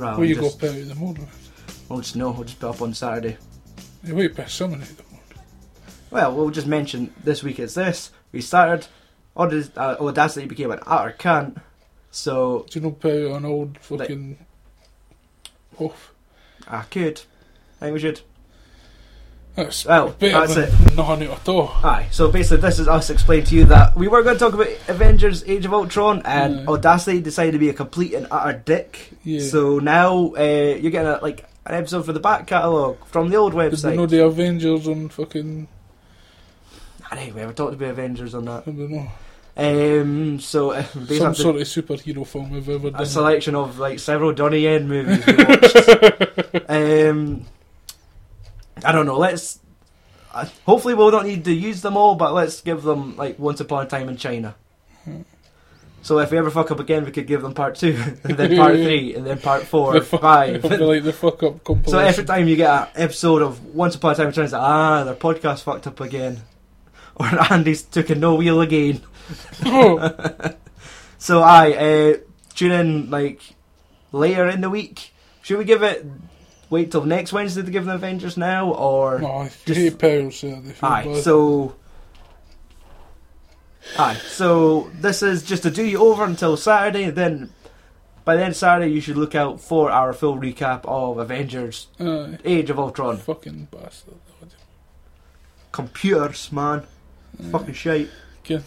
Well, Where you just, go put out the mode? We'll just know. We'll just put up on Saturday. You wait put someone out the mode. Well, we'll just mention this week is this. We started. Audacity, uh, Audacity became an utter cunt. So Do you not put out an old fucking off? I could. I think we should. That's Well, that's nothing out at all. Aye, so basically, this is us explaining to you that we were going to talk about Avengers Age of Ultron, and Aye. Audacity decided to be a complete and utter dick. Yeah. So now uh, you're getting a, like an episode for the back catalogue from the old Did we know the Avengers on fucking Aye, we haven't talked about Avengers on that. I don't know Um, so uh, some sort of superhero film we've ever a selection of like several Donnie Yen movies we watched. um, I don't know. Let's. Uh, hopefully, we'll not need to use them all, but let's give them like Once Upon a Time in China. So if we ever fuck up again, we could give them part two, and then part three, and then part four, The fuck- five. Like the fuck up compilation. So every time you get an episode of Once Upon a Time in China, it's like, ah, their podcast fucked up again, or Andy's took a no wheel again. Oh, So I uh, tune in like later in the week. Should we give it? Wait till next Wednesday to give them Avengers now, or no, Just- powers, yeah, aye? bad. So aye. So this is just to do you over until Saturday. Then by then Saturday you should look out for our full recap of Avengers: Aye, Age of Ultron. fucking bastard. Computers, man, fucking shite. Good.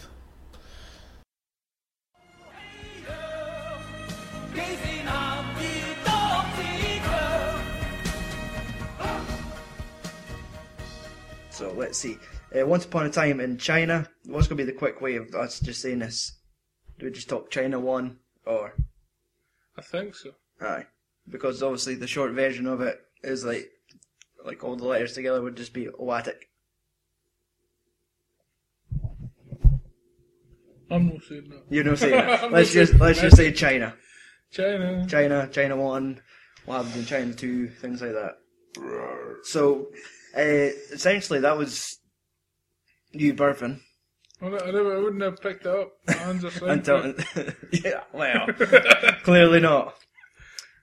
So let's see. Uh, Once upon a time in China. What's going to be the quick way of us just saying this? Do we just talk China one or I think so. aye? Because obviously the short version of it is like like all the letters together would just be Oatic. I'm not saying that. You know, saying I'm let's not just saying let's just say China, China. China, China one. What happens in China two? Things like that. So uh, essentially, that was you burping. I, I, never, I wouldn't have picked it up. My hands are slimy. Until, yeah, well, clearly not.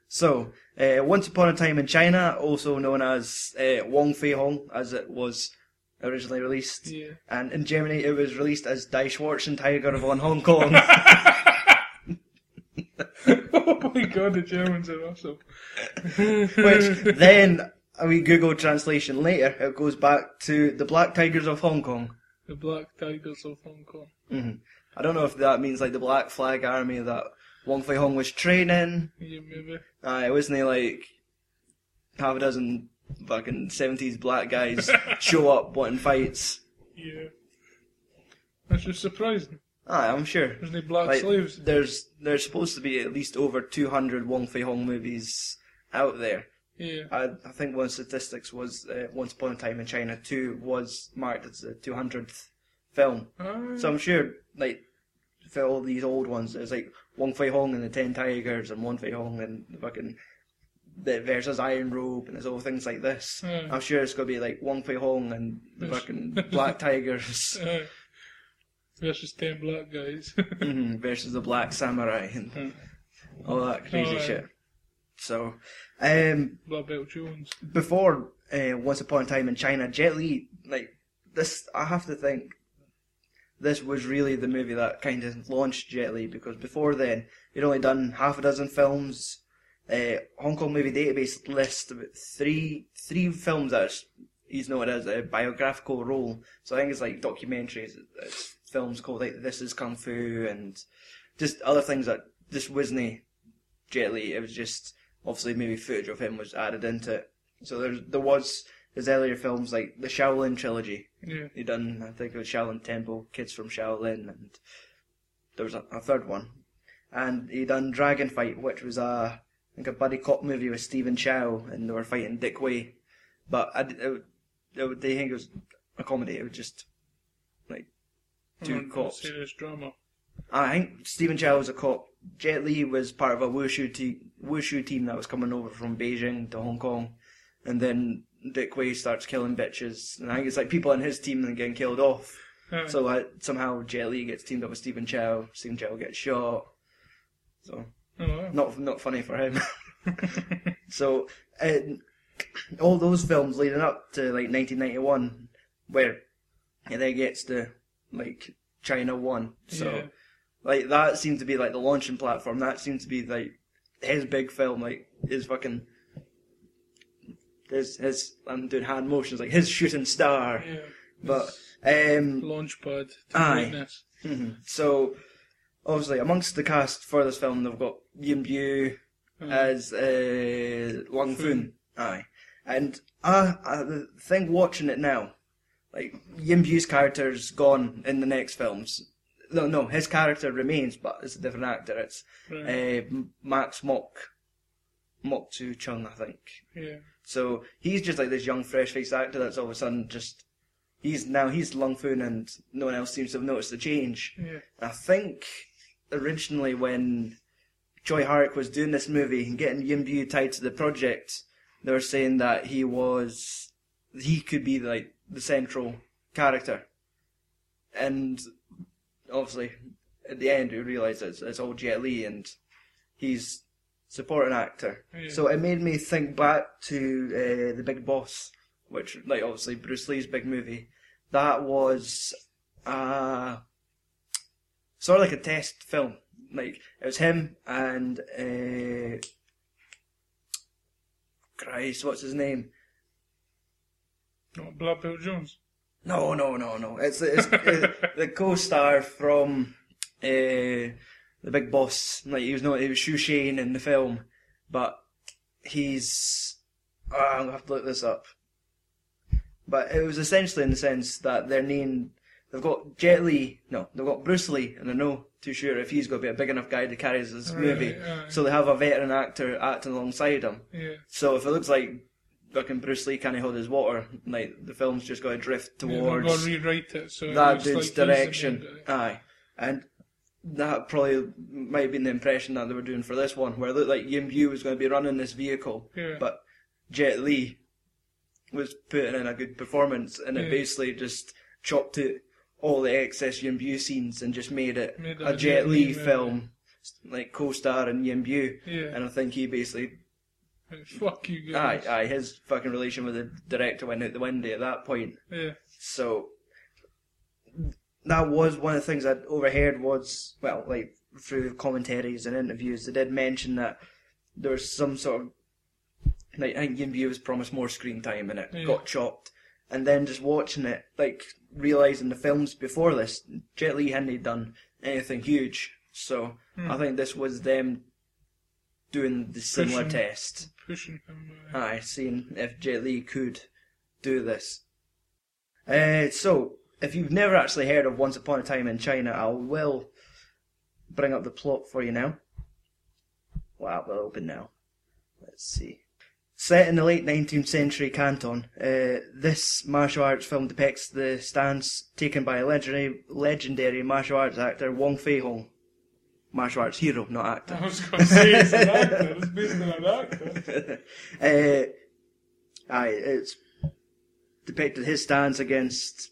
So, uh, Once Upon a Time in China, also known as uh, Wong Fei Hong, as it was originally released, Yeah. and in Germany it was released as Die Schwarzen Tiger von Hong Kong. oh my god, the Germans are awesome. which then, a wee Google translation later, it goes back to the Black Tigers of Hong Kong. The Black Tigers of Hong Kong. hmm I don't know if that means like the Black Flag Army that Wong Fei Hong was training. Yeah, maybe. Aye, wasn't he like half a dozen fucking seventies black guys show up wanting fights? Yeah. That's just surprising. Aye, I'm sure. There's no black Like, slaves. there's there's supposed to be at least over two hundred Wong Fei Hong movies out there. Yeah. I, I think one statistics was uh, Once Upon a Time in China Two was marked as the two hundredth film. Aye. So I'm sure like for all these old ones, it's like Wong Fei Hong and the Ten Tigers and Wong Fei Hong and the fucking the versus Iron Robe and there's all things like this. Aye. I'm sure it's gonna be like Wong Fei Hong and the fucking Black Tigers. Versus ten black guys. mhm, versus the Black Samurai and Mm. all that crazy Oh, shit. So, um, Belt Jones. before uh, Once Upon a Time in China, Jet Li, like this, I have to think this was really the movie that kind of launched Jet Li because before then he'd only done half a dozen films. Uh, Hong Kong Movie Database lists about three three films that he's known as a biographical role. So I think it's like documentaries, it's films called like This Is Kung Fu and just other things that just wasn't Jet Li. It was just obviously maybe footage of him was added into it. So there there was his earlier films like the Shaolin trilogy. Yeah. He done I think it was Shaolin Temple, Kids from Shaolin, and there was a, a third one. And he done Dragon Fight, which was a I think a buddy cop movie with Stephen Chow, and they were fighting Dick Wei. But I, it, it, they think it was a comedy. It was just like two Oh, cops. Serious drama. I think Stephen Chow was a cop. Jet Li was part of a wushu team, wushu team that was coming over from Beijing to Hong Kong, and then Dick Wei starts killing bitches, and I think it's like people in his team then getting killed off. Aye. So uh, somehow Jet Li gets teamed up with Stephen Chow. Stephen Chow gets shot. So oh, wow. not not funny for him. so, and all those films leading up to like 1991, where it then gets to like China One. So, Yeah. Like that seemed to be like the launching platform. That seemed to be like his big film, like his fucking. His, his, I'm doing hand motions, like his shooting star. Yeah. But, um, Launchpad to Aye. mhm. so, obviously, amongst the cast for this film, they've got Yin Bu as uh, Lung Foon. Aye. And uh, uh, the thing watching it now, like, Yin Bu's character's gone in the next films. No, no, his character remains, but it's a different actor. It's Right. uh, Max Mock. Mok Tzu Chung, I think. yeah. So he's just like this young, fresh-faced actor that's all of a sudden just he's now he's Lung Foon, and no one else seems to have noticed the change. Yeah. I think originally when Tsui Hark was doing this movie and getting Yin Bu tied to the project, they were saying that he was he could be like the central character, and obviously at the end we realise it's, it's all Jet Li and he's supporting actor. Yeah. So it made me think back to uh, the Big Boss, which like obviously Bruce Lee's big movie. That was uh, sort of like a test film. Like it was him and uh, Christ, what's his name? Not Blood Bill Jones. No, no, no, no. It's, it's, the co-star from uh, the Big Boss. Like he was not, he was Shu Shane in the film, but he's. Uh, I'm gonna have to look this up. But it was essentially in the sense that their name. They've got Jet Li, no, they've got Bruce Lee, and I'm not too sure if he's going to be a big enough guy to carry this Right, movie. So they have a veteran actor acting alongside him. Yeah. So if it looks like fucking Bruce Lee can't hold his water, like the film's just going to drift Yeah, towards to rewrite it so that dude's like direction. Aye, and that probably might have been the impression that they were doing for this one, where it looked like Yim Bu was going to be running this vehicle, Yeah. but Jet Li was putting in a good performance, and it basically just chopped out all the excess Yim Bu scenes and just made it Made it a Jet Li movie. film, like co-star and Yim Bu. Yeah. And I think he basically Fuck you Aye, guys. aye, his fucking relation with the director went out the window at that point. Yeah. So that was one of the things I'd overheard was well, like through commentaries and interviews, they did mention that there was some sort of like I think Bu was promised more screen time and it Yeah. got chopped. And then just watching it, like realising the films before this, Jet Li hadn't done anything huge. So Hmm. I think this was them doing the similar Pushing. test. Pushing him. Aye, seeing if Jet Li could do this. Uh, so, if you've never actually heard of Once Upon a Time in China, I will bring up the plot for you now. Wow, we'll open now. Let's see. Set in the late 19th century Canton, uh, this martial arts film depicts the stance taken by legendary, legendary martial arts actor Wong Fei Hong. Martial arts hero, not actor. I was going to say it's an actor. It's based on an actor. uh, aye, it's depicted his stance against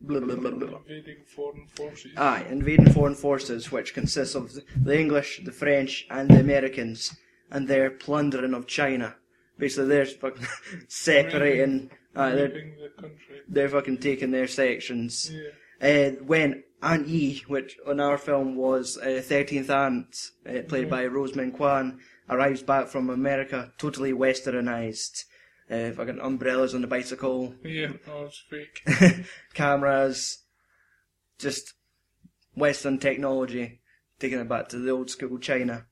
blah, blah, blah, blah. Invading foreign forces. Aye, invading foreign forces, which consists of the English, the French, and the Americans, and their plundering of China. Basically, they're fucking separating. Aye, they're the country. they're fucking taking their sections. Yeah. Uh, when Aunt Yi, which on our film was uh, 13th Aunt, uh, played by Rosamund Kwan, arrives back from America, totally westernized. Uh, fucking umbrellas on the bicycle, Yeah. Oh, it's fake. cameras, just Western technology, taking it back to the old school China.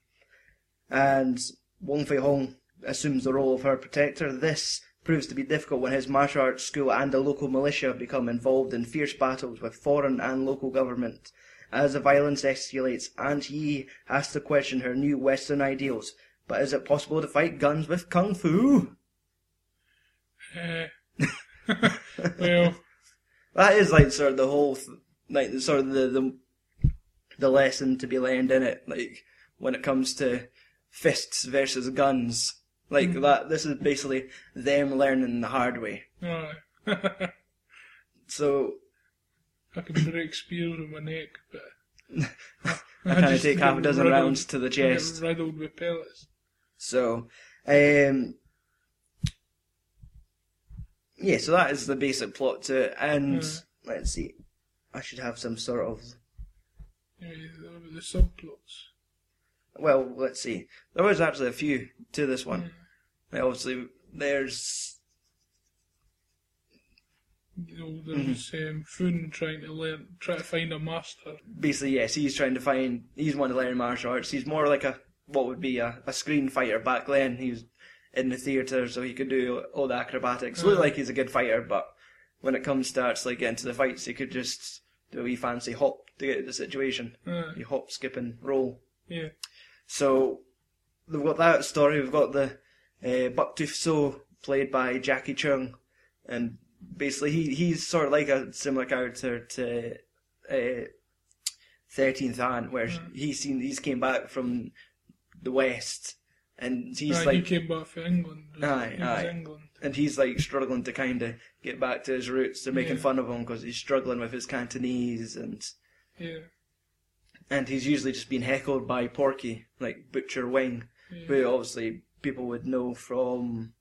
And Wong Fei Hong assumes the role of her protector. This proves to be difficult when his martial arts school and the local militia become involved in fierce battles with foreign and local government. As the violence escalates, Aunt Yi has to question her new Western ideals. But is it possible to fight guns with kung fu? Uh, well, That is like sort of the whole, th- like sort of the, the the lesson to be learned in it. Like when it comes to fists versus guns, like that. This is basically them learning the hard way. So I can break spears with my neck, but I kind of take half a dozen riddled- rounds to the I chest. riddled with pellets. So, um, yeah, so that is the basic plot to it. And Mm. let's see, I should have some sort of. Yeah, the subplots. Well, let's see. There was actually a few to this one. Mm. Obviously, there's You know, there's Mm-hmm. um, Foon trying to learn, try to find a master. basically yes, he's trying to find. He's wanting to learn martial arts. He's more like a what would be a, a screen fighter back then. He was in the theatre, so he could do all the acrobatics. Look Mm. like he's a good fighter, but when it comes to actually getting to the fights, he could just do a wee fancy hop to get to the situation. Uh, You hop, skip, and roll. Yeah, So we've got that story. We've got the uh, Buck Tooth So played by Jacky Cheung, and basically he he's sort of like a similar character to uh, Thirteenth Aunt, where Mm. he's seen he's came back from the West, and he's Aye, like he came back from England. Aye. Aye. England. and he's like struggling to kind of get back to his roots. They're making Yeah. fun of him because he's struggling with his Cantonese and. Yeah, And he's usually just been heckled by Porky, like Butcher Wing, yeah. who obviously people would know from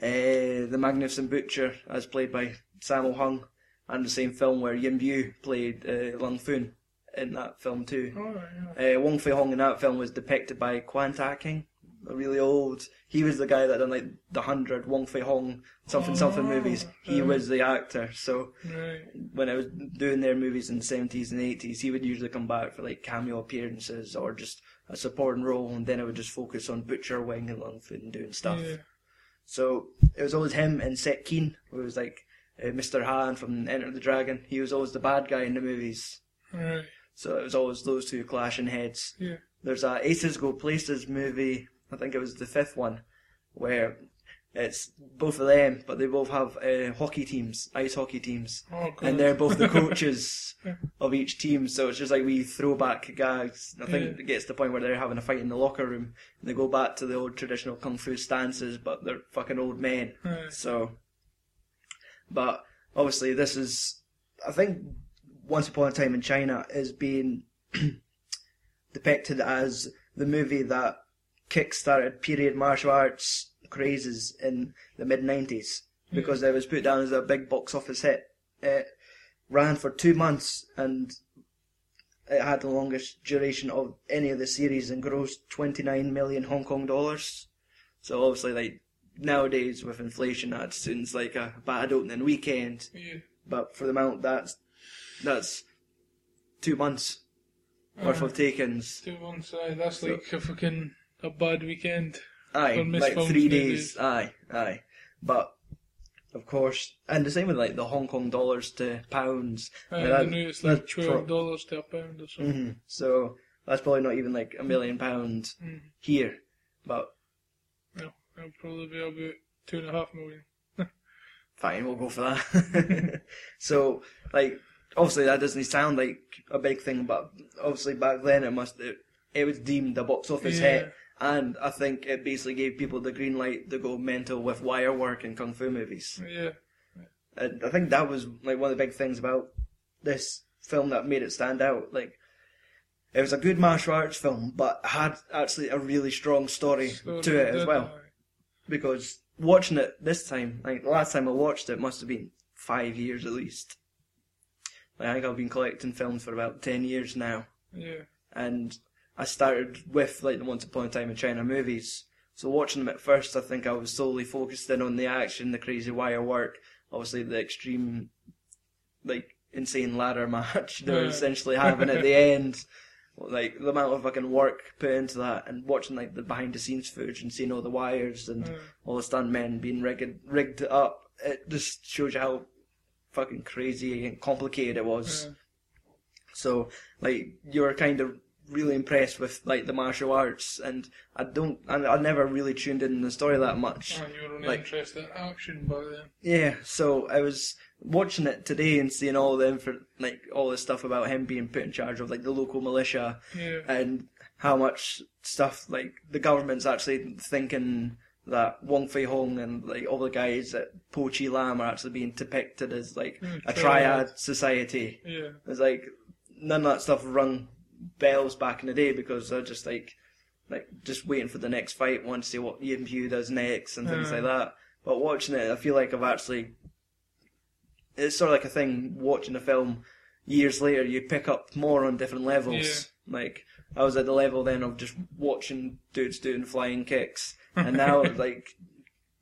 uh, The Magnificent Butcher, as played by Sammo Hung, and the same film where Yin Bu played uh, Lung Foon in that film too. Alright, yeah. Uh, Wong Fei Hong in that film was depicted by Kwan Tak Hing, really old. He was the guy that done like the hundred Wong Fei Hong something something Oh, movies. He right. was the actor, so Right. when I was doing their movies in the seventies and eighties, he would usually come back for like cameo appearances or just a supporting role, and then I would just focus on Butcher, Wing, and Lung Foon and doing stuff. Yeah. So it was always him and Shih Kien, who was like uh, Mr. Han from Enter the Dragon. He was always the bad guy in the movies. Right. So it was always those two clashing heads. Yeah. There's a Aces Go Places movie, I think it was the fifth one, where it's both of them, but they both have uh, hockey teams, ice hockey teams Oh, and they're both the coaches of each team. So it's just like we throwback gags. I think Yeah. it gets to the point where they're having a fight in the locker room, and they go back to the old traditional kung fu stances, but they're fucking old men. So, but obviously this is, I think, Once Upon a Time in China is being depicted as the movie that kick-started period martial arts crazes in the mid 90s hmm. because it was put down as a big box office hit. It ran for two months and it had the longest duration of any of the series and grossed 29 million Hong Kong dollars. So obviously, like nowadays with inflation, that seems like a bad opening weekend. Yeah. But for the amount that's that's two months worth of takings. Two months, aye. That's So- like a fucking a bad weekend. Aye, like three days. Aye, aye. But of course, and the same with like the Hong Kong dollars to pounds. Aye, Now I knew it's like twelve dollars to a pound or something. Mhm. So that's probably not even like a million pounds Mm. here. But No, it'll probably be about two and a half million. fine, we'll go for that. so, like, obviously that doesn't sound like a big thing, but obviously back then it must it, it was deemed a box office Yeah. hit, and I think it basically gave people the green light to go mental with wire work and kung fu movies. Oh, yeah. And I think that was like one of the big things about this film that made it stand out. Like, it was a good martial arts film, but had actually a really strong story to it as well because watching it this time, like the last time I watched it, must have been five years at least. Like, I think I've been collecting films for about ten years now, Yeah. and I started with like the Once Upon a Time in China movies. So watching them at first, I think I was solely focused in on the action, the crazy wire work, obviously the extreme, like insane ladder match they were Yeah. essentially having at the end. Like the amount of fucking work put into that, and watching like the behind the scenes footage and seeing all the wires and Aye. all the stunt men being rigged rigged up. It just shows you how fucking crazy and complicated it was. Aye. So like you're kind of really impressed with like the martial arts, and I don't, I, I never really tuned in the story that much. Aye, you were only Like- interested in action back then. Yeah, so I was watching it today and seeing all the info, like all the stuff about him being put in charge of like the local militia Yeah. and how much stuff like the government's actually thinking that Wong Fei Hong and like all the guys at Po Chi Lam are actually being depicted as like Mm, a triad. triad society. Yeah. It's like none of that stuff rung bells back in the day because they're just like like just waiting for the next fight, want to see what Yin Bu does next and things Uh. like that. But watching it, I feel like I've actually it's sort of like a thing watching a film years later. You pick up more on different levels. Like I was at the level then of just watching dudes doing flying kicks, and now like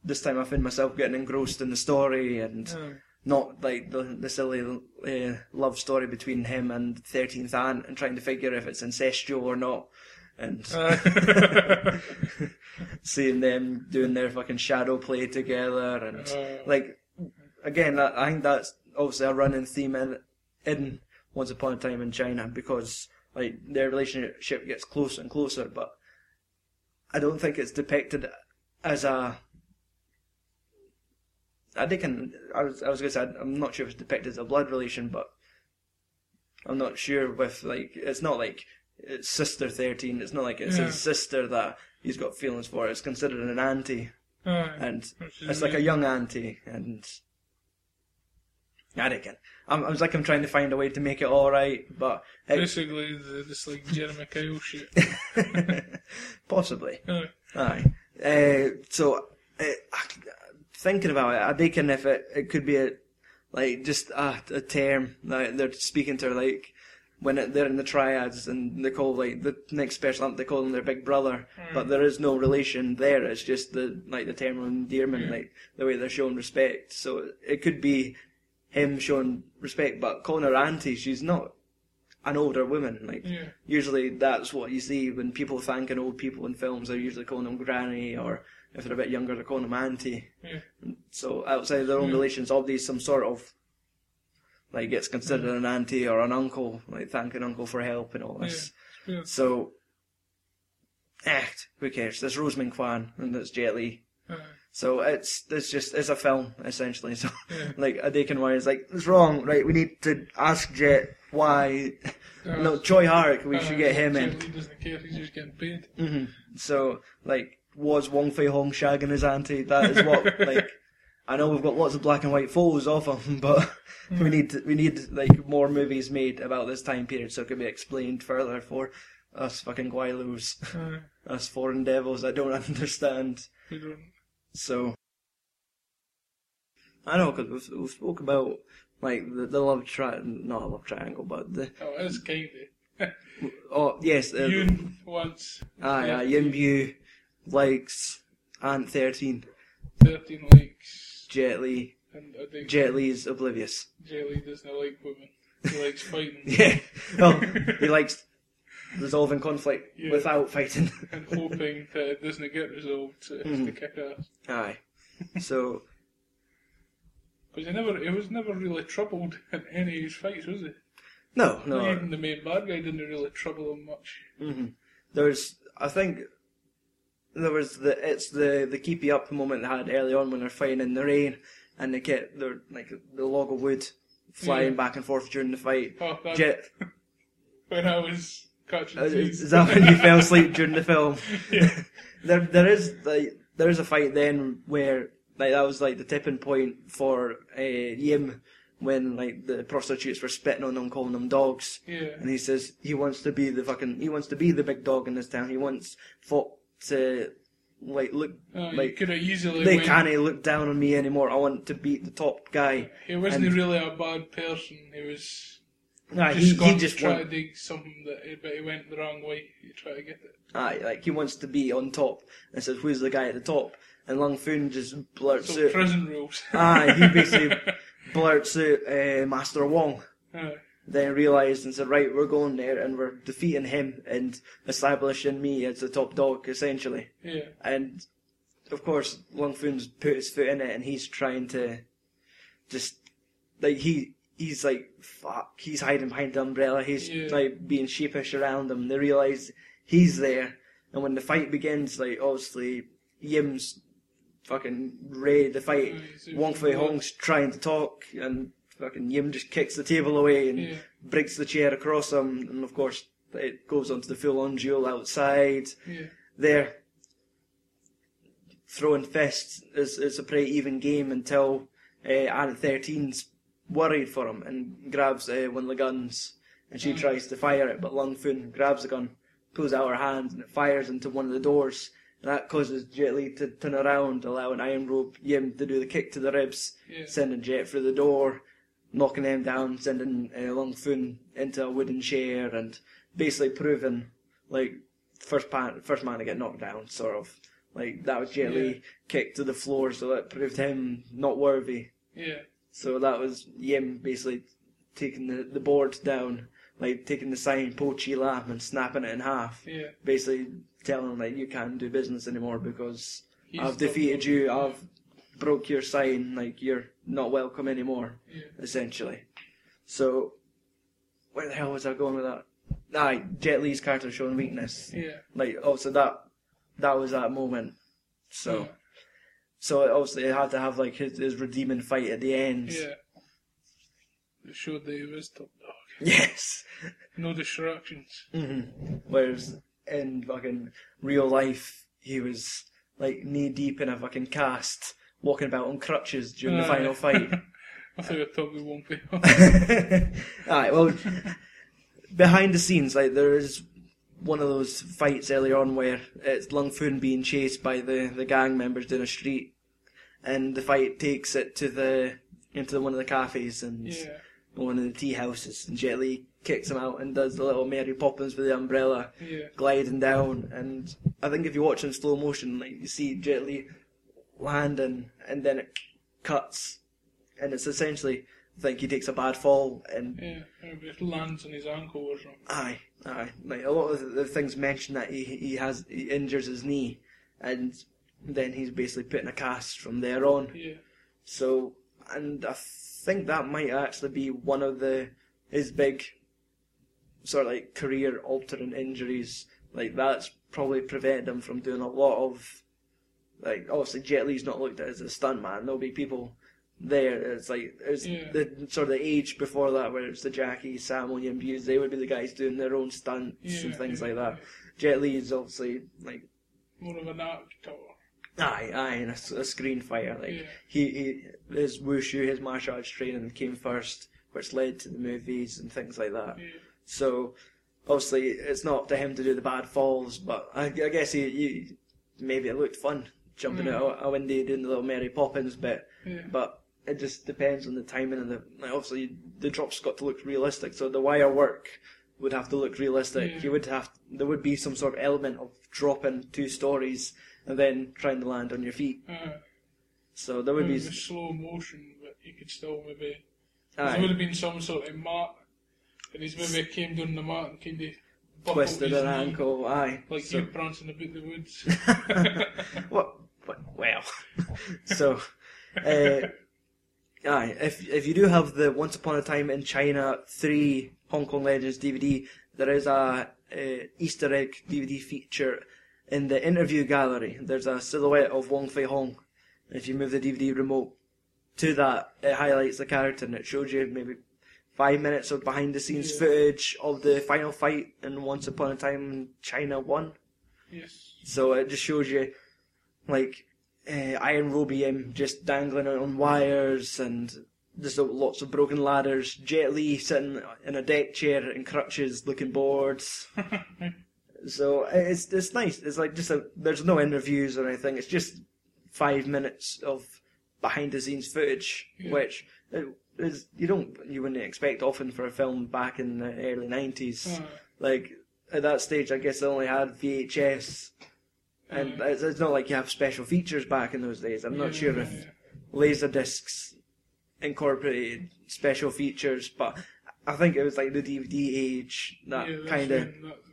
this time I find myself getting engrossed in the story and Uh, not like the the silly uh, love story between him and thirteenth aunt and trying to figure if it's incestual or not, and uh, seeing them doing their fucking shadow play together and uh, like again that, I think that's obviously a running theme in in Once Upon a Time in China because like their relationship gets closer and closer, but I don't think it's depicted as a I think in, I was I was gonna say I'm not sure if it's depicted as a blood relation, but I'm not sure with like it's not like it's sister thirteen. It's not like it's Yeah. his sister that he's got feelings for. It's considered an auntie, uh, and it's like a young auntie, and I reckon I'm, I was like I'm trying to find a way to make it all right, but it, Basically, the, this like Jeremy Kyle shit. possibly. Uh, Aye. Uh, so, uh, thinking about it, I reckon if it, it could be a, like, just a, a term that they're speaking to like, when it, they're in the triads and they call, like, the next special amp, they call them their big brother, hmm. but there is no relation there, it's just the, like, the term of endearment, Yeah. like, the way they're showing respect. So, it could be him showing respect, but calling her auntie, she's not an older woman, like, yeah. usually that's what you see when people thanking old people in films. They're usually calling them granny, or if they're a bit younger, they're calling them auntie. So outside their own Yeah. relations, these some sort of like gets considered an auntie or an uncle, like thanking uncle for help and all this. Yeah. Yeah. So, eh, who cares? There's Rosamund Kwan and there's Jet Li. Uh, So it's it's just it's a film essentially. So yeah. like a Dakin Wine is like it's wrong, right? We need to ask Jet why. Uh, No, Tsui Hark. We uh, should get him in. Jet Li doesn't care, he's just getting paid. hmm So, like, was Wong Fei Hong shagging his auntie? That is what, like, I know we've got lots of black and white photos of him, but we need we need like more movies made about this time period so it can be explained further for us fucking Gweilos, Uh, us foreign devils that don't understand. don't. So, I know because we've, we've spoke about like the, the love tri not a love triangle, but the Oh, it's kind of. oh yes, uh, Yoon once. ah yeah, Yin Bu likes Ant thirteen. 13 likes. Jet Li. And I think Jet Li is oblivious. Jet Li doesn't like women. He likes fighting Yeah. Well, he likes resolving conflict Yeah. without fighting. and hoping that it doesn't get resolved so it has Mhm. to kick ass. Aye. So, Because he never, he was never really troubled in any of his fights, was he? no, no. Even the main bad guy didn't really trouble him much. hmm There's, I think, there was the, it's the, the keep you up moment they had early on when they're fighting in the rain and they get their, like, the log of wood flying Yeah. back and forth during the fight. Oh, that, Jet, when I was catching uh, is cheese. is that when you fell asleep during the film? Yeah. there there is like there is a fight then where like that was like the tipping point for uh, Yim when like the prostitutes were spitting on them, calling them dogs, Yeah. and he says he wants to be the fucking he wants to be the big dog in this town. He wants folk to like look you like could have easily they went- can't look down on me anymore. I want to beat the top guy. He wasn't and- really a bad person. He was Nah, just he, gone he to just try want, to do something that, he, but he went the wrong way. He tried to get it. aye, like he wants to be on top, and says who's the guy at the top, and Lung Foon just blurts So out. prison rules. Aye, he basically blurts out uh, Master Wong. Uh, Then realised and said, right, we're going there and we're defeating him and establishing me as the top dog, essentially. yeah. And of course, Lung Foon's put his foot in it and he's trying to just, like, he. He's like, fuck, he's hiding behind the umbrella, he's Yeah. like being sheepish around them. They realise he's there, and when the fight begins, like, obviously, Yim's fucking ready to fight. Wong Fei Hong's trying to talk, and fucking Yim just kicks the table away and breaks the chair across him, and of course it goes on to the full-on duel outside. Yeah. There, throwing fists is, is a pretty even game until uh, Aunt 13's worried for him and grabs uh, one of the guns, and she Mm. tries to fire it, but Lung Fun grabs the gun, pulls out her hand and it fires into one of the doors. And that causes Jet Li to turn around, allowing Iron Robe Yim to do the kick to the ribs, Yeah. sending Jet through the door, knocking them down, sending uh, Lung Fun into a wooden chair, and basically proving like first man, first man to get knocked down, sort of. Like that was Jet Li Yeah. kicked to the floor, so that proved him not worthy. Yeah. So that was Yim basically taking the, the board down, like taking the sign Po Chi Lam and snapping it in half. Yeah. Basically telling him like you can't do business anymore because He's I've defeated you, I've broke your sign, like you're not welcome anymore, Yeah. essentially. So where the hell was I going with that? Aye, Jet Li's character showing weakness. Yeah. Like oh so that that was that moment. So Yeah. so obviously it had to have like his, his redeeming fight at the end. Yeah. It showed that he was top dog. Yes. No distractions. hmm Whereas in fucking real life, he was like knee deep in a fucking cast, walking about on crutches during the final fight. I thought you were talking one pay. Alright, well, behind the scenes, like there is one of those fights earlier on where it's Lung Fun being chased by the, the gang members down a street, and the fight takes it to the into one of the cafes and yeah. one of the tea houses, and Jet Li kicks him out and does the little Mary Poppins with the umbrella. Yeah. gliding down, and I think if you watch in slow motion, like you see Jet Li landing, and then it cuts, and it's essentially, I think he takes a bad fall, and Yeah. It lands on his ankle or something. aye, aye, like a lot of the, the things mentioned that he he has he injures his knee, and then he's basically put in a cast from there on. Yeah. So, and I think that might actually be one of the his big sort of like career altering injuries. Like that's probably prevented him from doing a lot of like obviously Jet Li's not looked at as a stuntman. There'll be people there. It's like it's Yeah. the sort of the age before that where it's the Jackie, Sammo, and Hughes. They would be the guys doing their own stunts Yeah. and things yeah, like that. Jet Li is obviously like More of an actor. Aye, aye, and a screen fighter. Like he, he, his wushu, his martial arts training came first, which led to the movies and things like that. So obviously, it's not up to him to do the bad falls, but I, I guess he, he, maybe it looked fun jumping Mm. out a window doing the little Mary Poppins bit. Yeah. But it just depends on the timing and the like, obviously the drop's got to look realistic. So the wire work would have to look realistic. Yeah. You would have there would be some sort of element of dropping two stories and then trying to land on your feet. Uh, So there would be slow motion, but you could still maybe. There would have been some sort of mat, and he's maybe came down the mat and kind of twisted an ankle. Aye, like so, you prancing about the woods. what, what? Well, so. Uh, Aye, if if you do have the Once Upon a Time in China three Hong Kong Legends DVD, there is a, uh Easter egg DVD feature in the interview gallery. There's a silhouette of Wong Fei Hong. If you move the DVD remote to that, it highlights the character and it shows you maybe five minutes of behind the scenes Yeah. footage of the final fight in Once Upon a Time in China One. yes. So it just shows you, like, uh, Iron Robe Yim just dangling out on wires and just lots of broken ladders. Jet Li sitting in a deck chair in crutches looking bored. So it's it's nice. It's like just a there's no interviews or anything. It's just five minutes of behind the scenes footage, Yeah. which uh, is you don't you wouldn't expect often for a film back in the early nineties. Uh, Like at that stage, I guess they only had VHS, and Yeah. it's, it's not like you have special features back in those days. I'm not sure if laser discs incorporated special features, but I think it was like the DVD age that Yeah, kind of.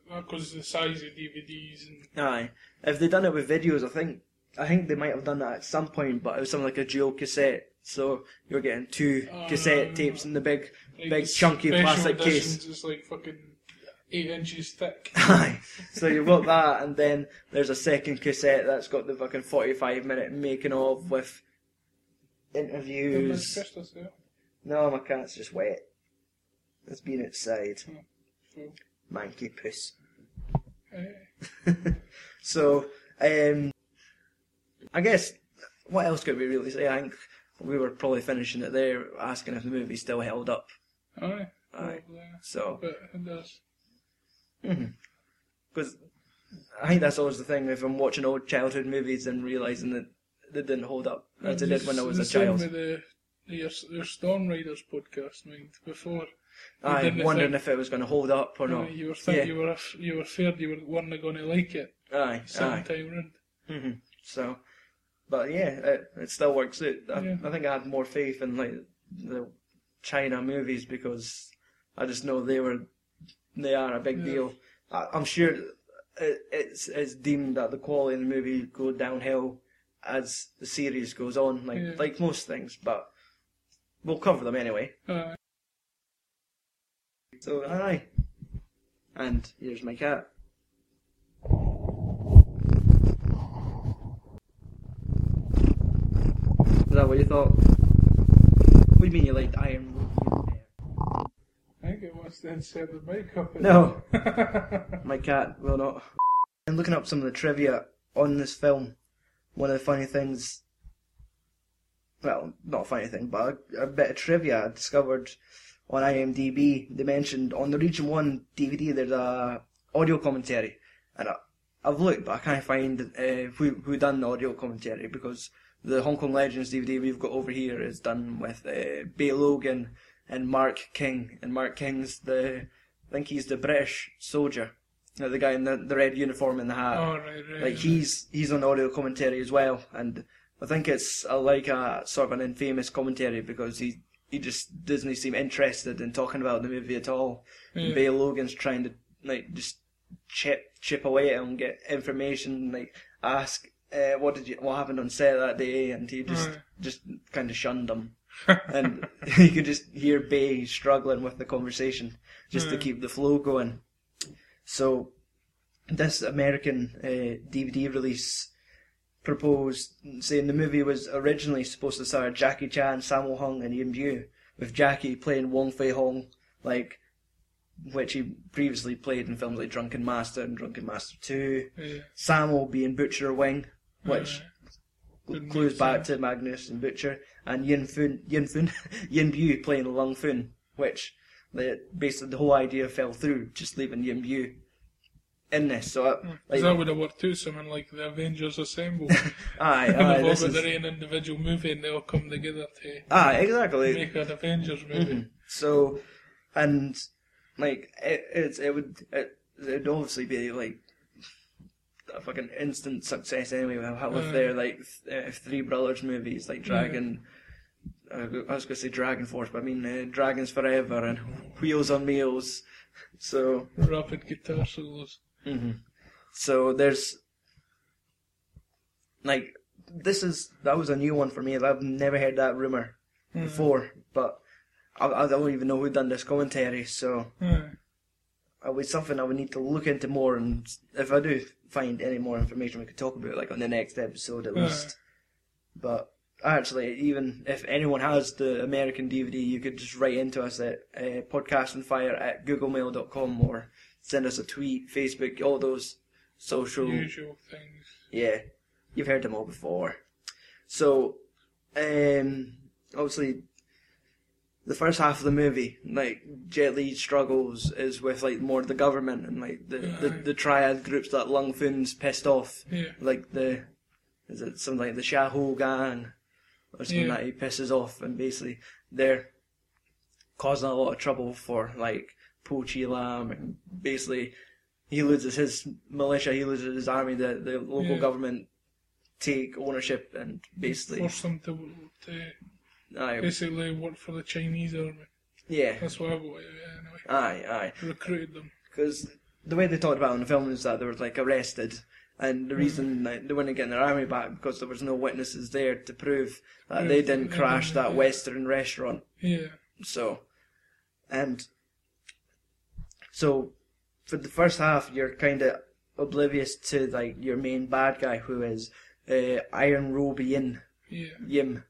Because the size of DVDs and Aye, if they'd done it with videos, I think I think they might have done that at some point, but it was something like a dual cassette. So you're getting two Oh, cassette no, no, tapes in the big, like, big chunky plastic case. editions is like fucking eight inches thick. Aye. So you've got that, and then there's a second cassette that's got the fucking 45 minute making of with interviews. Yeah. No, my cat's just wet. It's been outside. So, Manky puss. so, um, I guess, what else could we really say? I think we were probably finishing it there, asking if the movie still held up. aye. Aye. Well, yeah. So, But it does. Because because I think that's always the thing. If I'm watching old childhood movies and realizing that they didn't hold up as they did when I was the a same child, With the, your, your Storm Riders podcast, mind before. I'm wondering think- if it was going to hold up or not. you were think Yeah. you were you were feared you were weren't going to like it Aye, second aye. time round. hmm So, but yeah, it, it still works out. I, Yeah. I think I had more faith in like the China movies because I just know they were they are a big Yeah. deal. I, I'm sure it, it's it's deemed that the quality of the movie go downhill as the series goes on, like Yeah. like most things. But we'll cover them anyway. Uh, So aye, and here's my cat. Is that what you thought? What do you mean you liked Iron think it wants to insert the mic up. in No. My cat will not. And looking up some of the trivia on this film, one of the funny things, well, not a funny thing, but a, a bit of trivia I discovered on IMDb. They mentioned on the Region 1 DVD there's a audio commentary. And I, I've looked, but I can't find uh, who, who done the audio commentary because the Hong Kong Legends DVD we've got over here is done with uh, Bey Logan and Mark King. And Mark King's the, I think he's the British soldier. You know, the guy in the, the red uniform and the hat. oh, right, right. Like he's he's on audio commentary as well, and I think it's a, like a sort of an infamous commentary because he he just doesn't seem interested in talking about the movie at all. And Yeah. Bey Logan's trying to like just chip chip away at him, get information, like ask uh, what did you what happened on set that day, and he just Right. just kind of shunned him. And you could just hear Bey struggling with the conversation just to hmm. keep the flow going. So, this American uh, DVD release proposed saying the movie was originally supposed to star Jackie Chan, Sammo Hung, and Yin Bu, with Jackie playing Wong Fei Hong, like which he previously played in films like Drunken Master and Drunken Master Two. yeah. Sammo being Butcher Wing, which Right. Clues back to Magnus and Butcher, and Yin Fun, Yin Fun, Yin Bu playing Lung Fun, which the, basically the whole idea fell through, just leaving Yin Bu in this. So, uh, like, that would have worked too, something like the Avengers Assemble. aye, aye, they've all this got is, their own individual movie and they all come together to aye, exactly. make an Avengers movie. Mhm. So, and like it, it's it would it it'd obviously be like a fucking instant success anyway with, with Mm. their like th- uh, Three Brothers movies like Dragon. Uh, I was gonna say Dragon Force, but I mean uh, Dragons Forever and Wheels on Meals. So, Rapid guitar solos. hmm so there's like this is that was a new one for me. I've never heard that rumor Mm. before, but I, I don't even know who done this commentary. So Aye. it was something I would need to look into more, and if I do find any more information, we could talk about like on the next episode at least. But actually, even if anyone has the American DVD, you could just write into us at uh, podcastingfire at googlemail.com or send us a tweet, Facebook, all those social Usual things. yeah, you've heard them all before. So, um, obviously, the first half of the movie, like Jet Li struggles is with like more the government and like the the, the triad groups that Lung Fun's pissed off, Yeah. like the is it something like the Shaho gang or something Yeah. that he pisses off, and basically they're causing a lot of trouble for like Po Chi Lam, and basically he loses his militia, he loses his army, the the local Yeah. government take ownership and basically, Force them to, to aye, basically work for the Chinese army. yeah, That's what I wanted anyway. aye, aye. Recruited them. because the way they talked about it in the film is that they were like arrested, and the reason like, they weren't getting their army back because there was no witnesses there to prove that Yeah, they didn't yeah, crash that yeah. Western restaurant. Yeah. So, and so for the first half, you're kind of oblivious to like your main bad guy, who is uh, Iron Robe Yin Yeah. Yim,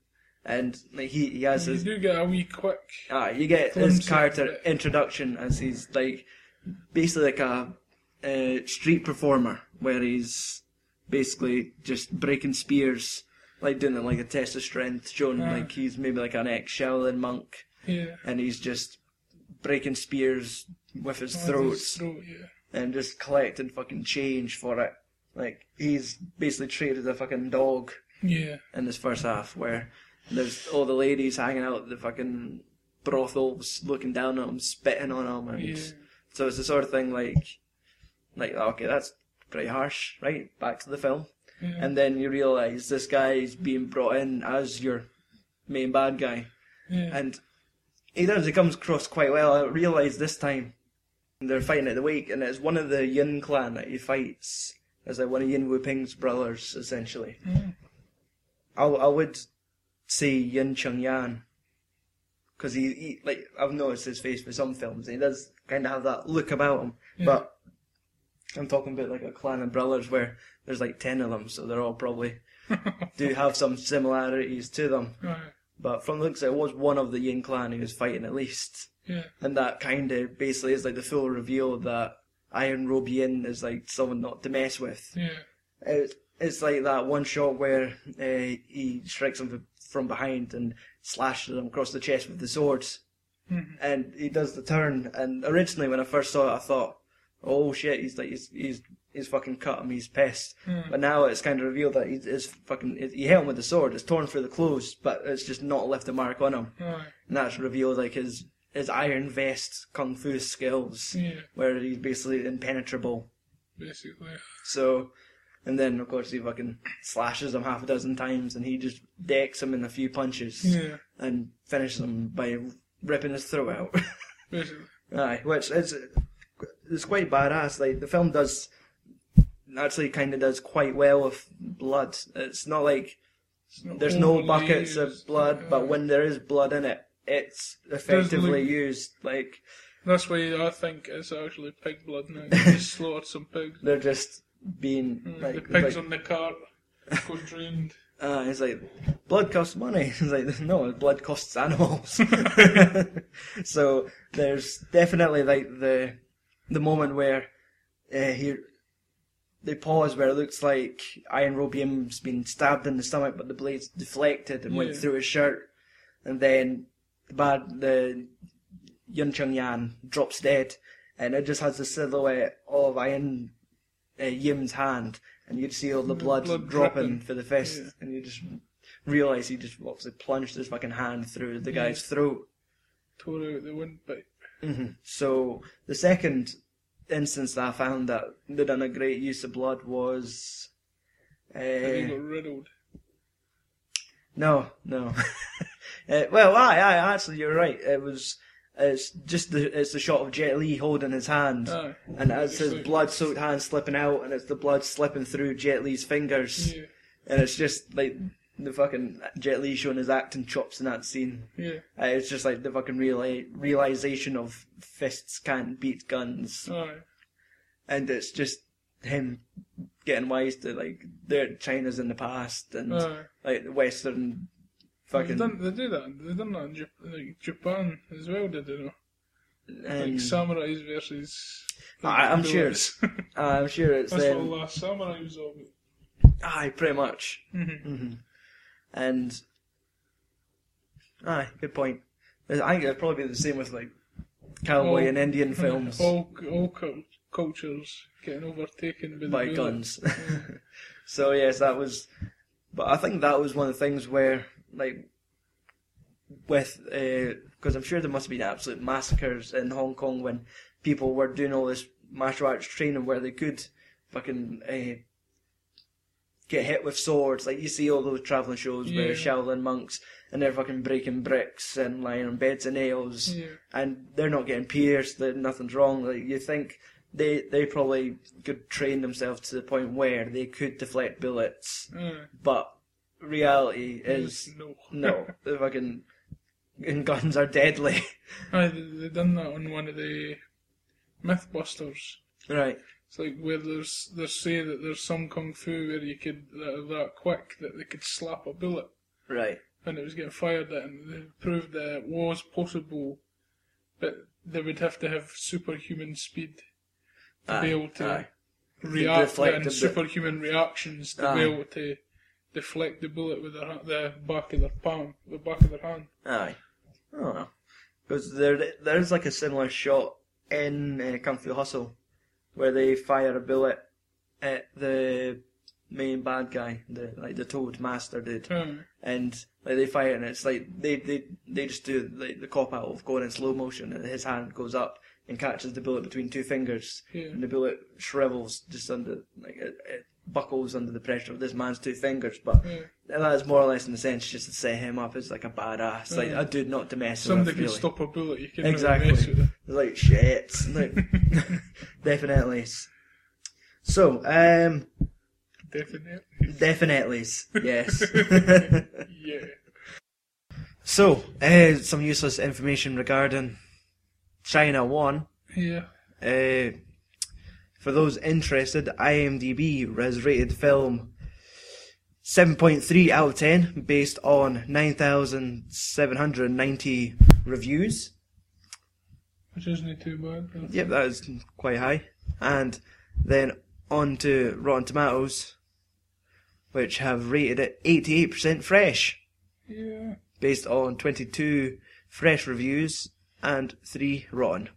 and like he he has You his do get a wee quick. Ah, you get his character introduction as he's like basically like a, uh street performer where he's basically just breaking spears, like doing like a test of strength, showing Ah. like he's maybe like an ex Shaolin monk, Yeah. and he's just breaking spears with his With throat. his throat, yeah. and just collecting fucking change for it. Like he's basically treated as a fucking dog Yeah. in this first half, where there's all the ladies hanging out at the fucking brothels, looking down on him, spitting on him, and Yeah. so it's the sort of thing like, like okay, that's pretty harsh, right? Back to the film, Yeah. and then you realise this guy is being brought in as your main bad guy, yeah. and he does. He comes across quite well. I realised this time they're fighting at the wake, and it's one of the Yin clan that he fights. As like one of Yin Wu Ping's brothers, essentially. I, I would say Yin Chung Yan because he, he like I've noticed his face for some films. And he does kind of have that look about him, Yeah. but I'm talking about like a clan of brothers where there's like ten of them, so they're all probably do have some similarities to them. Right. But from the looks, it was one of the Yin clan he was fighting at least, Yeah. and that kind of basically is like the full reveal that Iron Robe Yim is like someone not to mess with. Yeah. It's, it's like that one shot where uh, he strikes him from behind and slashes him across the chest with the swords. Mhm. And he does the turn. And originally, when I first saw it, I thought, "Oh shit!" He's like, he's he's, he's fucking cut him. He's pissed. Mm. But now it's kind of revealed that he's, he's fucking. He hit him with the sword. It's torn through the clothes, but it's just not left a mark on him. And that's revealed like his his iron vest kung fu skills, Yeah. where he's basically impenetrable. Basically. So, and then of course he fucking slashes him half a dozen times, and he just decks him in a few punches Yeah. and finishes him by ripping his throat out. Basically. Aye, which is it's quite badass. Like the film does actually kind of does quite well with blood. It's not like It's not there's no buckets of blood, Uh, but when there is blood in it, it's effectively look- used. Like That's why I think it's actually pig blood now. They just slaughtered some pigs. they're just being Mm, like the pigs like- on the cart got drained. Uh, it's like blood costs money. It's like no, blood costs animals. so there's definitely like the the moment where uh, he they pause where it looks like Iron Robe Yim's been stabbed in the stomach, but the blade's deflected and went through his shirt, and then the bad the Yuen Cheung Yan drops dead, and it just has the silhouette of Iron uh, Yim's hand, and you'd see all the The blood, blood dropping dripping. for the fist, Yeah. and you just realise he just obviously plunged his fucking hand through the guy's throat. Tore out the windpipe. hmm So the second instance that I found that they done a great use of blood was. Uh, he got riddled. no, no. uh, well, I, I actually, you're right. It was. It's just the it's the shot of Jet Li holding his hand, Aye. and it's his blood-soaked hand slipping out, and it's the blood slipping through Jet Li's fingers, Yeah. and it's just like the fucking Jet Li showing his acting chops in that scene. Yeah. Uh, it's just like the fucking reali- realization of fists can't beat guns, Aye. and it's just him getting wise to like their China's in the past and Aye. like the Western They, done, they do that. They done that in Jap- like Japan as well, did they? Know? and Like samurais versus. I- I'm sure bullets. I'm sure it's That's what the them. last samurai was all about. Aye, pretty much. Mm-hmm. hmm And aye, good point. I think it'd probably be the same with like cowboy Oh. and Indian films All, all cul- cultures getting overtaken by, by guns. so yes, that was. But I think that was one of the things where like with because I'm sure there must have been absolute massacres in Hong Kong when people were doing all this martial arts training where they could fucking uh, get hit with swords. Like you see all those travelling shows where Yeah. Shaolin monks and they're fucking breaking bricks and lying on beds of nails Yeah. and they're not getting pierced. That nothing's wrong. Like you think they they probably could train themselves to the point where they could deflect bullets, Aye. but reality is no. no. the fucking and guns are deadly. Aye, they, they done that on one of the Mythbusters. right. It's like where there's they say that there's some kung fu where you could that are that quick that they could slap a bullet Right. And it was getting fired at, and they proved that it was possible, but they would have to have superhuman speed to Aye, be ah, able to aye. react and superhuman reactions to Aye. be ah. able to deflect the bullet with their, the back of their palm, the back of their hand. Aye. Oh. Because there, there's like a similar shot in uh, Kung Fu Hustle where they fire a bullet at the main bad guy, the like the Toad Master dude, Aye. and like they fire and it's like they they they just do like the cop out of going in slow motion and his hand goes up and catches the bullet between two fingers Yeah. and the bullet shrivels just under like it, it buckles under the pressure of this man's two fingers but Yeah. that is more or less in the sense just to set him up as like a badass like a dude not to mess Somebody with can really. stop a bullet, you can Exactly. really mess with it. like shit like definitely so um Definitely. definitely yes Yeah. so uh, some useless information regarding China 1 Yeah. Uh, for those interested, IMDb has rated film 7.3 out of 10 based on 9,790 reviews. Which isn't too bad. but- Yep, that is quite high. And then on to Rotten Tomatoes, which have rated it 88% fresh Yeah. based on 22 fresh reviews and 3 rotten.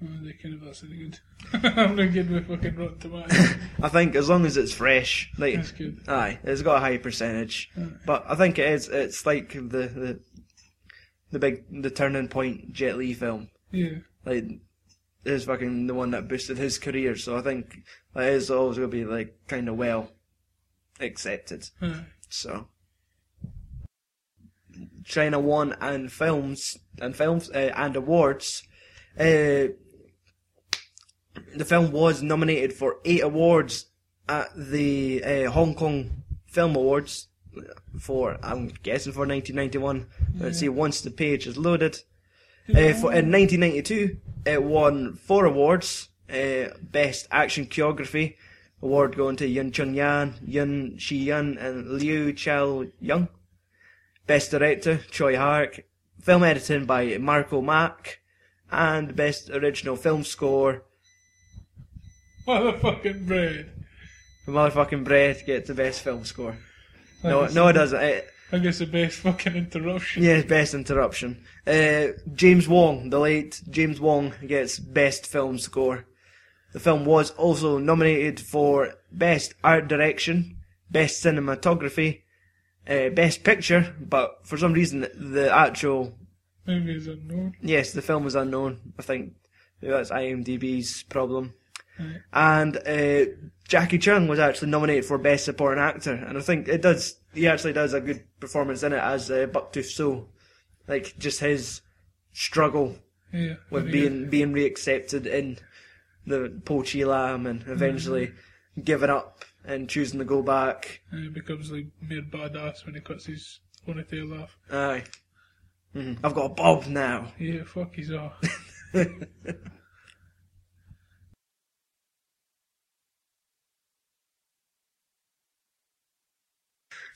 Oh, they kind of that's good. I'm not good with fucking Rotten Tomatoes. I think as long as it's fresh, like That's good. Aye, it's got a high percentage, Aye. but I think it is. It's like the the the big the turning point Jet Li film. Yeah. Like, is fucking the one that boosted his career. So I think that is always going to be like kind of well accepted. Aye. So China won and films and films uh, and awards. Uh, the film was nominated for eight awards at the uh, Hong Kong Film Awards for I'm guessing for 1991. Let's see. Once the page is loaded, uh, for, in 1992 it won four awards: uh, Best Action Choreography award going to Yuen Cheung Yan, Yuen Shun Yi, and Liu Chao Young. Best Director Tsui Hark. Film editing by Marco Mak, and Best Original Film Score Motherfucking bread. The motherfucking breath gets the best film score. I No, no, it doesn't. It, I guess the best fucking interruption. yeah, best interruption. Uh, James Wong, the late James Wong, gets best film score. The film was also nominated for best art direction, best cinematography, uh, best picture, but for some reason the actual Maybe it's unknown. yes, the film was unknown. I think that's IMDb's problem. Right. And uh, Jacky Cheung was actually nominated for Best Supporting Actor, and I think it does. He actually does a good performance in it as uh, Bucktooth So, like just his struggle Yeah. with I think being being reaccepted in the Po Chi Lam, and eventually giving up and choosing to go back. And he becomes like mere badass when he cuts his ponytail off. Aye, hmm I've got a bob now. Yeah, fuck he's off.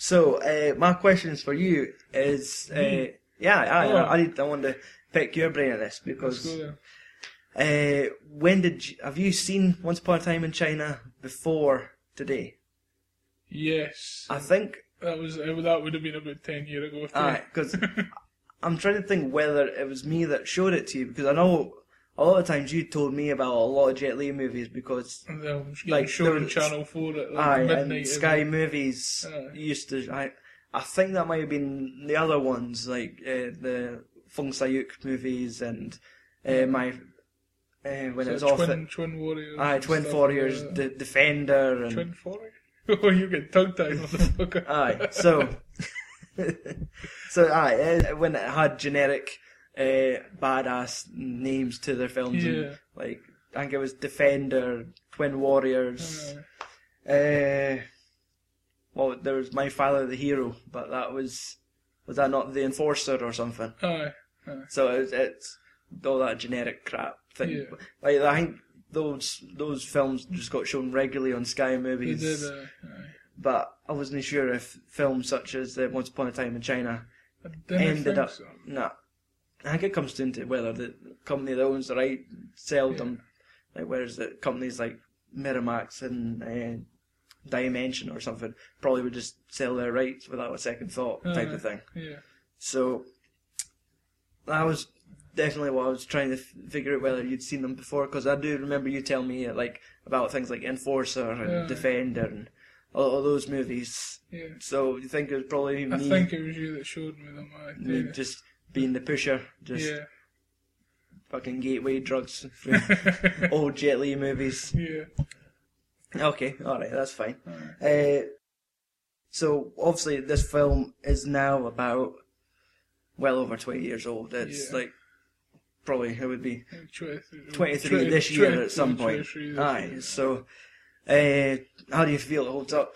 So uh, my questions for you is, uh, yeah, I, Oh. I, I, need, I want to pick your brain on this because go there. uh, when did you, have you seen Once Upon a Time in China before today? Yes. I think, That was uh, that would have been about ten years ago. because I'm trying to think whether it was me that showed it to you because I know a lot of times you told me about a lot of Jet Li movies because And then like there Channel Four at like aye, midnight. and Sky every- Movies Aye. used to. I I think that might have been the other ones like uh, the Fong Sai Yuk movies and uh, my uh, when So it was off twin, at twin warriors. aye, Twin stuff Warriors, like the. Defender, and Twin Warriors. Oh, you get tongue tied, motherfucker. aye. So so aye, uh, when it had generic uh, badass names to their films, and, like I think it was Defender, Twin Warriors. Uh, well, there was My Father the Hero, but that was was that not the Enforcer or something? Aye. So it's, it's all that generic crap thing. Yeah. Like I think those those films just got shown regularly on Sky Movies, did. Uh, but I wasn't sure if films such as uh, Once Upon a Time in China ended up. so. No, I think it comes down to whether the company that owns the right sold them, like whereas the companies like Miramax and uh, Dimension or something probably would just sell their rights without a second thought type of thing. Yeah. So that was definitely what I was trying to f- figure out whether you'd seen them before because I do remember you telling me like about things like Enforcer and Yeah. Defender and all, all those movies. Yeah. So you think it was probably I think it was you that showed me them. I me just being the pusher, just yeah. fucking gateway drugs old Jet Li movies. yeah. Okay, all right, that's fine. Aye. Uh, so obviously, this film is now about well over twenty years old. It's Yeah. like probably it would be 23, 23 this year at some point. 23 Aye. year. So, uh, how do you feel it holds up?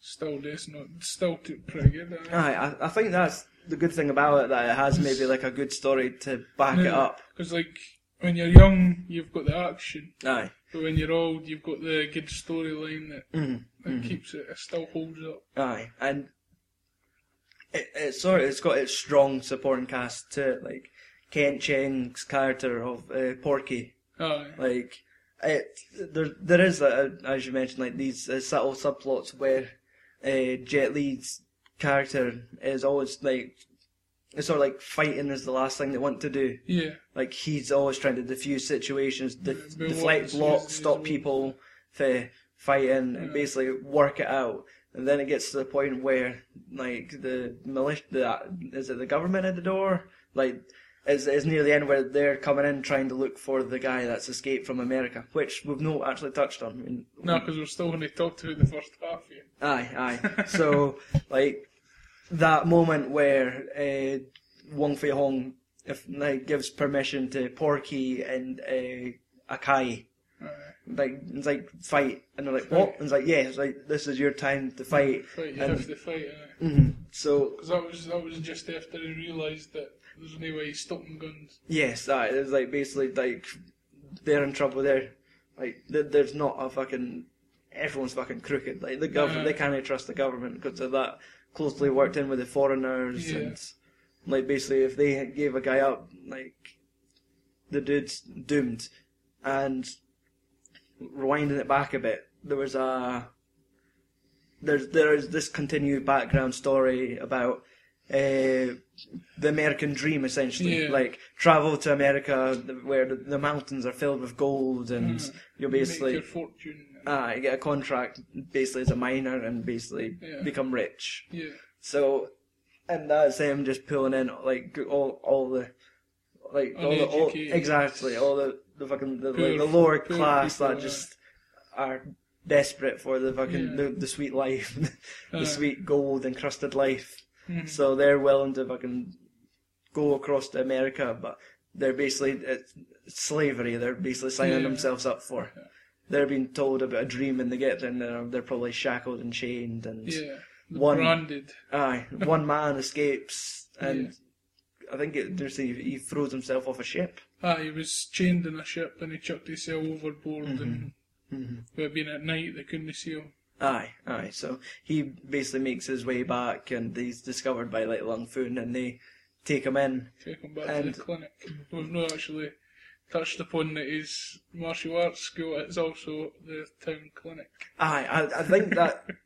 Still decent. Still too pretty good. Aye, I, I think that's the good thing about it that it has maybe like a good story to back it up. Because like when you're young, you've got the action, Aye. but when you're old, you've got the good storyline that, Mhm. that keeps it. It still holds up. Aye, and it, it's sort of it's got its strong supporting cast to it, like Kent Cheng's character of uh, Porky. Aye. Like it, there there is a, as you mentioned like these uh, subtle subplots where uh, Jet Li's character is always like it's sort of like fighting is the last thing they want to do. Yeah. Like he's always trying to diffuse situations, Yeah, def- deflect blocks, stop people from fighting, and basically work it out. And then it gets to the point where, like, the militia, the, is it the government at the door? Like, is it's near the end where they're coming in trying to look for the guy that's escaped from America, which we've not actually touched on. I mean, No, because we're still going to talk about the first half here. Aye, aye. so, like, that moment where uh, Wong Fei Hung if, like, gives permission to Porky and uh, Akai, like, it's like, fight. And they're like, what? And it's like, yeah, it's like, this is your time to fight. Fight, you And- have to fight. Mhm. So, Because that was that was just after he realised that there's no way he's stopping guns. yes, that is like, basically, like, they're in trouble there. Like, th- there's not a fucking, everyone's fucking crooked. Like, the government, they can't trust the government because of that closely worked in with the foreigners Yeah. and like basically if they gave a guy up like the dude's doomed and rewinding it back a bit there was a there's there is this continued background story about uh, the American dream essentially Yeah. like travel to America where the, the mountains are filled with gold and you'll Make basically your fortune. Uh, get a contract basically as a miner and basically Yeah. become rich yeah. so, and that's him just pulling in like all all the like all the all, exactly all the the fucking the, Poor- like, the lower class that just are desperate for the fucking Yeah. the, the sweet life, the Aye. sweet gold encrusted life. Mhm. So they're willing to fucking go across to America, but they're basically it's slavery. They're basically signing Yeah. themselves up for. Yeah. They're being told about a dream, and they get there, and they're, they're probably shackled and chained, and Yeah. One- Branded. Aye, one man escapes, and I think it, there's he, he throws himself off a ship. Ah, he was chained in a ship and he chucked himself overboard Mm-hmm. and hmm it being at night they couldn't see him. Aye, aye. So he basically makes his way back, and he's discovered by like Lung Foon, and they take him in. Take him back And- to the clinic. We've not actually touched upon that his martial arts school is also the town clinic. Aye, I, I think that.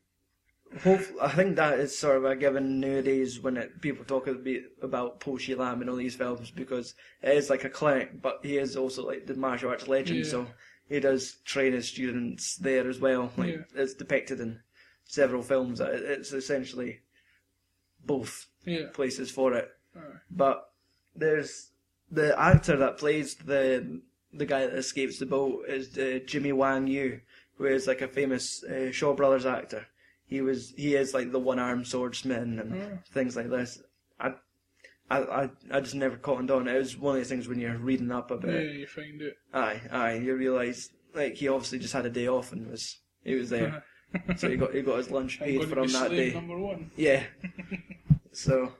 I think that is sort of a given nowadays when it, people talk about Po Chi Lam and all these films because it is like a clinic, but he is also like the martial arts legend, Yeah. so he does train his students there as well. Like Yeah. it's depicted in several films. It's essentially both Yeah. places for it. Aye. But there's the actor that plays the the guy that escapes the boat is uh, Jimmy Wang Yu, who is like a famous uh, Shaw Brothers actor. He was he is like the one armed swordsman and Oh. things like this. I, I I I just never caught on. It was one of these things when you're reading up about Yeah, it. you find it. Aye, aye. You realise like he obviously just had a day off and was he was there, so he got he got his lunch paid to that day. number one. Yeah. so.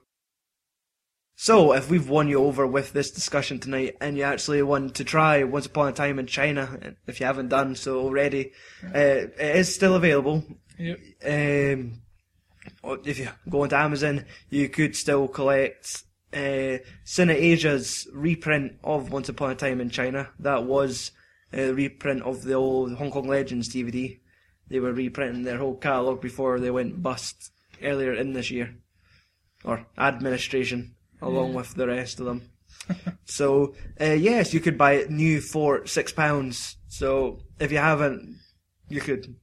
So, if we've won you over with this discussion tonight, and you actually want to try Once Upon a Time in China, if you haven't done so already, uh, it is still available. Yep. Um, if you go onto Amazon, you could still collect uh, Cine Asia's reprint of Once Upon a Time in China. That was a reprint of the old Hong Kong Legends DVD. They were reprinting their whole catalogue before they went bust earlier in this year. Or administration, along with the rest of them. so uh, yes, you could buy it new for six pounds. So if you haven't, you could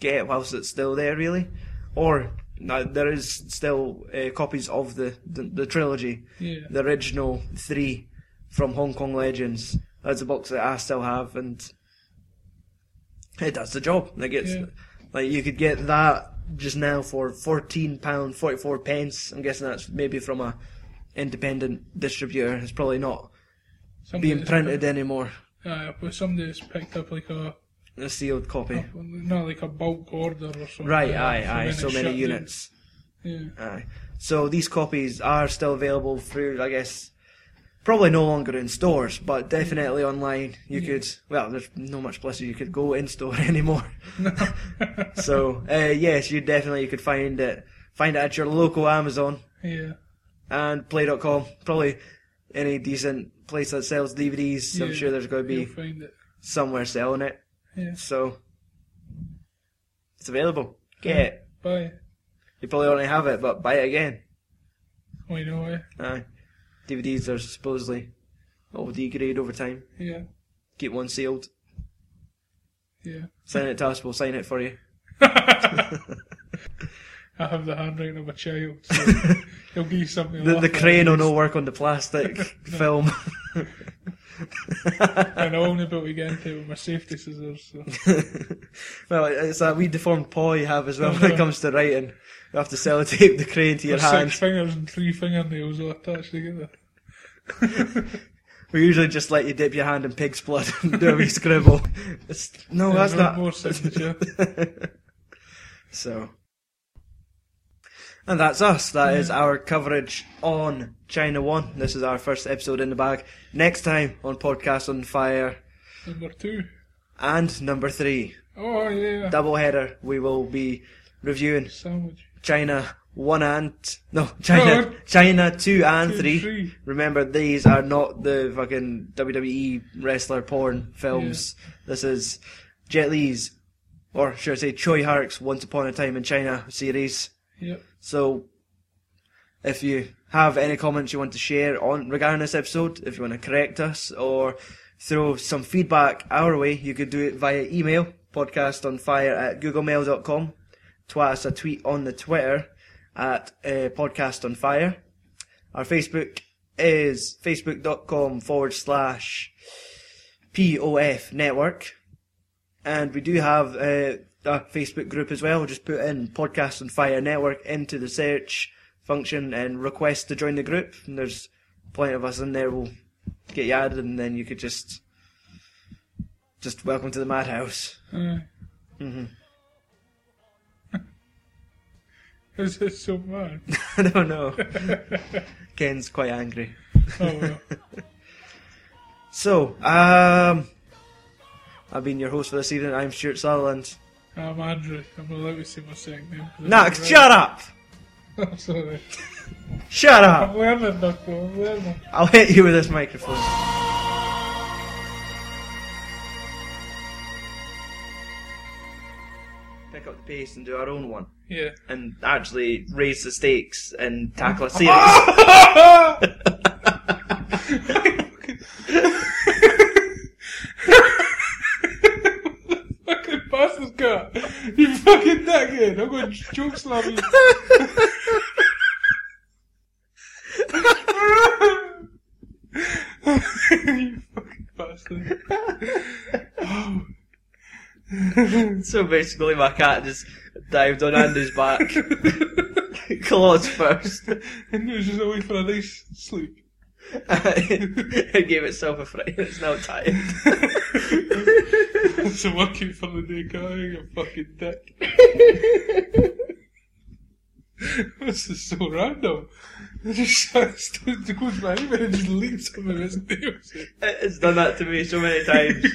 get it whilst it's still there, really. Or there is still uh, copies of the, the the trilogy, Yeah. the original three from Hong Kong Legends. That's a box that I still have, and it does the job. Like it's Yeah. like you could get that just now for fourteen pound forty four pence. I'm guessing that's maybe from a independent distributor. It's probably not Somebody being printed anymore. Uh, aye, but somebody's picked up like a, A sealed copy. not like a bulk order or something. Right, aye, and aye. then So many in. units. Yeah. Aye. So these copies are still available through, I guess, probably no longer in stores, but definitely online. You Yeah. could, well, there's no much places you could go in store anymore. so uh, yes, you definitely you could find it, find it at your local Amazon yeah. and Play.com. Probably any decent place that sells DVDs. I'm sure there's going to be somewhere selling it. Yeah. So it's available. Get it. Bye. You probably already have it, but buy it again. We know it. Aye. DVDs are supposedly oh, all degrade over time. Yeah. Keep one sealed. Yeah. Sign it to us, we'll sign it for you. I have the handwriting of a child, so he'll give you something. The, the crane will no work on the plastic film. And I'll only be able to get into it with my safety scissors. So. well, it's that wee deformed paw you have as well when it comes to writing. You have to sellotape the crane to your hand. six fingers and three fingernails all attached together. We usually just let you dip your hand in pig's blood and do a wee scribble. It's, no, Yeah, that's no not. more signature. so. And that's us. That is our coverage on China One. This is our first episode in the bag. Next time on Podcast on Fire Number two. and number three, Oh yeah. double header, we will be reviewing Sandwich. China One and no China. China Two and Two, Three. three. Remember, these are not the fucking WWE wrestler porn films. This is Jet Li's, or should I say, Tsui Hark's Once Upon a Time in China series. Yep. So, if you have any comments you want to share on regarding this episode, if you want to correct us or throw some feedback our way, you could do it via email, podcast on fire at googlemail.com, twat us a tweet on the Twitter at uh, podcast on fire. Our Facebook is facebook.com forward slash POF network. And we do have uh, a Facebook group as well. Just put in Podcast on Fire Network into the search function and request to join the group. And there's plenty of us in there. We'll get you added, and then you could just just welcome to the madhouse. Uh, hmm is it so bad? I don't know. Ken's quite angry. Oh well. So, um, I've been your host for this evening. I'm Stuart Sutherland. I'm Andrew. I'm allowed to say my second name. Nah, shut up! I'm sorry. Shut up! I'm learning, Doctor. I'm learning. I'll hit you with this microphone. Pace and do our own one. Yeah. And actually raise the stakes and tackle a series. fucking bastard cut. You fucking dickhead. I'm going to choke slam you fucking bastard. Oh. so basically my cat just dived on Andy's back. Claws first. And it was just away for a nice sleep. it gave itself a fright. It's now tired. so working for the day, guy, you fucking dick. this is so random. It just starts to goes by and it just leaps of his nails. It's done that to me so many times,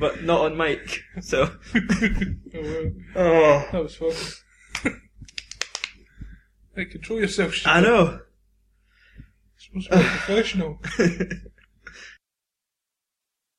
but not on mic. So, oh well, oh, that was fun. hey, control yourself, shit. I know. Supposed to be professional.